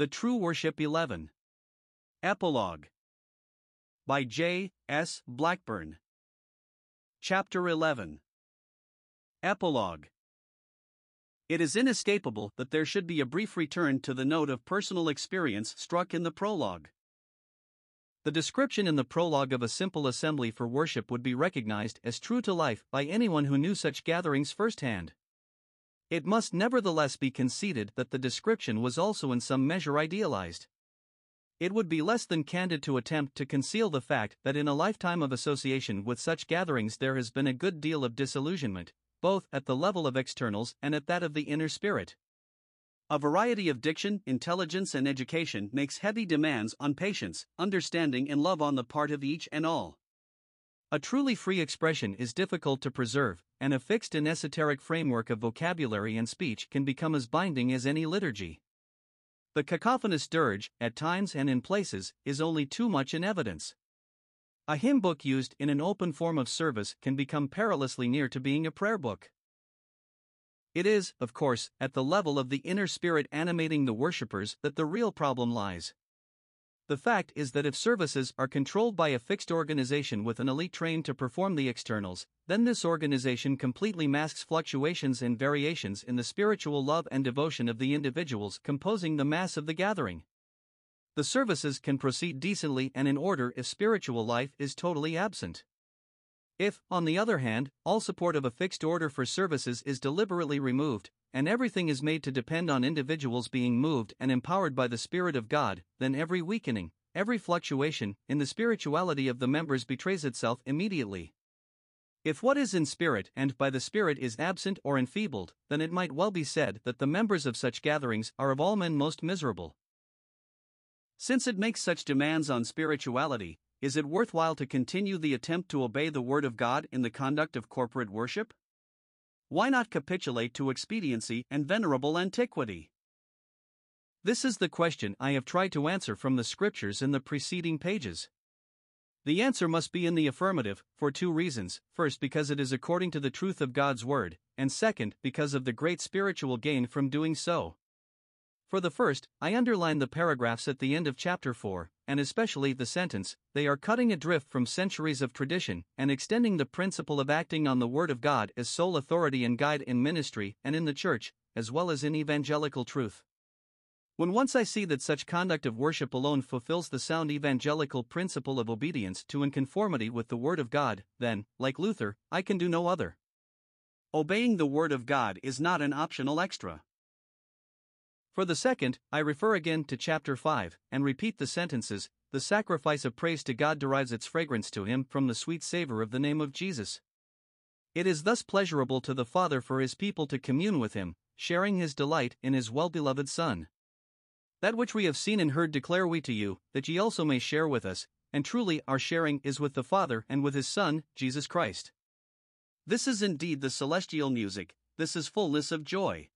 The True Worship 11. Epilogue. By J. S. Blackburn. Chapter 11. Epilogue. It is inescapable that there should be a brief return to the note of personal experience struck in the prologue. The description in the prologue of a simple assembly for worship would be recognized as true to life by anyone who knew such gatherings firsthand. It must nevertheless be conceded that the description was also in some measure idealized. It would be less than candid to attempt to conceal the fact that in a lifetime of association with such gatherings there has been a good deal of disillusionment, both at the level of externals and at that of the inner spirit. A variety of diction, intelligence, and education makes heavy demands on patience, understanding, and love on the part of each and all. A truly free expression is difficult to preserve, and a fixed and esoteric framework of vocabulary and speech can become as binding as any liturgy. The cacophonous dirge, at times and in places, is only too much in evidence. A hymn book used in an open form of service can become perilously near to being a prayer book. It is, of course, at the level of the inner spirit animating the worshippers that the real problem lies. The fact is that if services are controlled by a fixed organization with an elite trained to perform the externals, then this organization completely masks fluctuations and variations in the spiritual love and devotion of the individuals composing the mass of the gathering. The services can proceed decently and in order if spiritual life is totally absent. If, on the other hand, all support of a fixed order for services is deliberately removed, and everything is made to depend on individuals being moved and empowered by the Spirit of God, then every weakening, every fluctuation in the spirituality of the members betrays itself immediately. If what is in spirit and by the Spirit is absent or enfeebled, then it might well be said that the members of such gatherings are of all men most miserable. Since it makes such demands on spirituality, is it worthwhile to continue the attempt to obey the Word of God in the conduct of corporate worship? Why not capitulate to expediency and venerable antiquity? This is the question I have tried to answer from the scriptures in the preceding pages. The answer must be in the affirmative, for two reasons first, because it is according to the truth of God's Word, and second, because of the great spiritual gain from doing so. For the first, I underline the paragraphs at the end of chapter 4, and especially the sentence, they are cutting adrift from centuries of tradition and extending the principle of acting on the Word of God as sole authority and guide in ministry and in the church, as well as in evangelical truth. When once I see that such conduct of worship alone fulfills the sound evangelical principle of obedience to and conformity with the Word of God, then, like Luther, I can do no other. Obeying the Word of God is not an optional extra. For the second, I refer again to chapter 5 and repeat the sentences The sacrifice of praise to God derives its fragrance to Him from the sweet savor of the name of Jesus. It is thus pleasurable to the Father for His people to commune with Him, sharing His delight in His well beloved Son. That which we have seen and heard declare we to you, that ye also may share with us, and truly our sharing is with the Father and with His Son, Jesus Christ. This is indeed the celestial music, this is fullness of joy.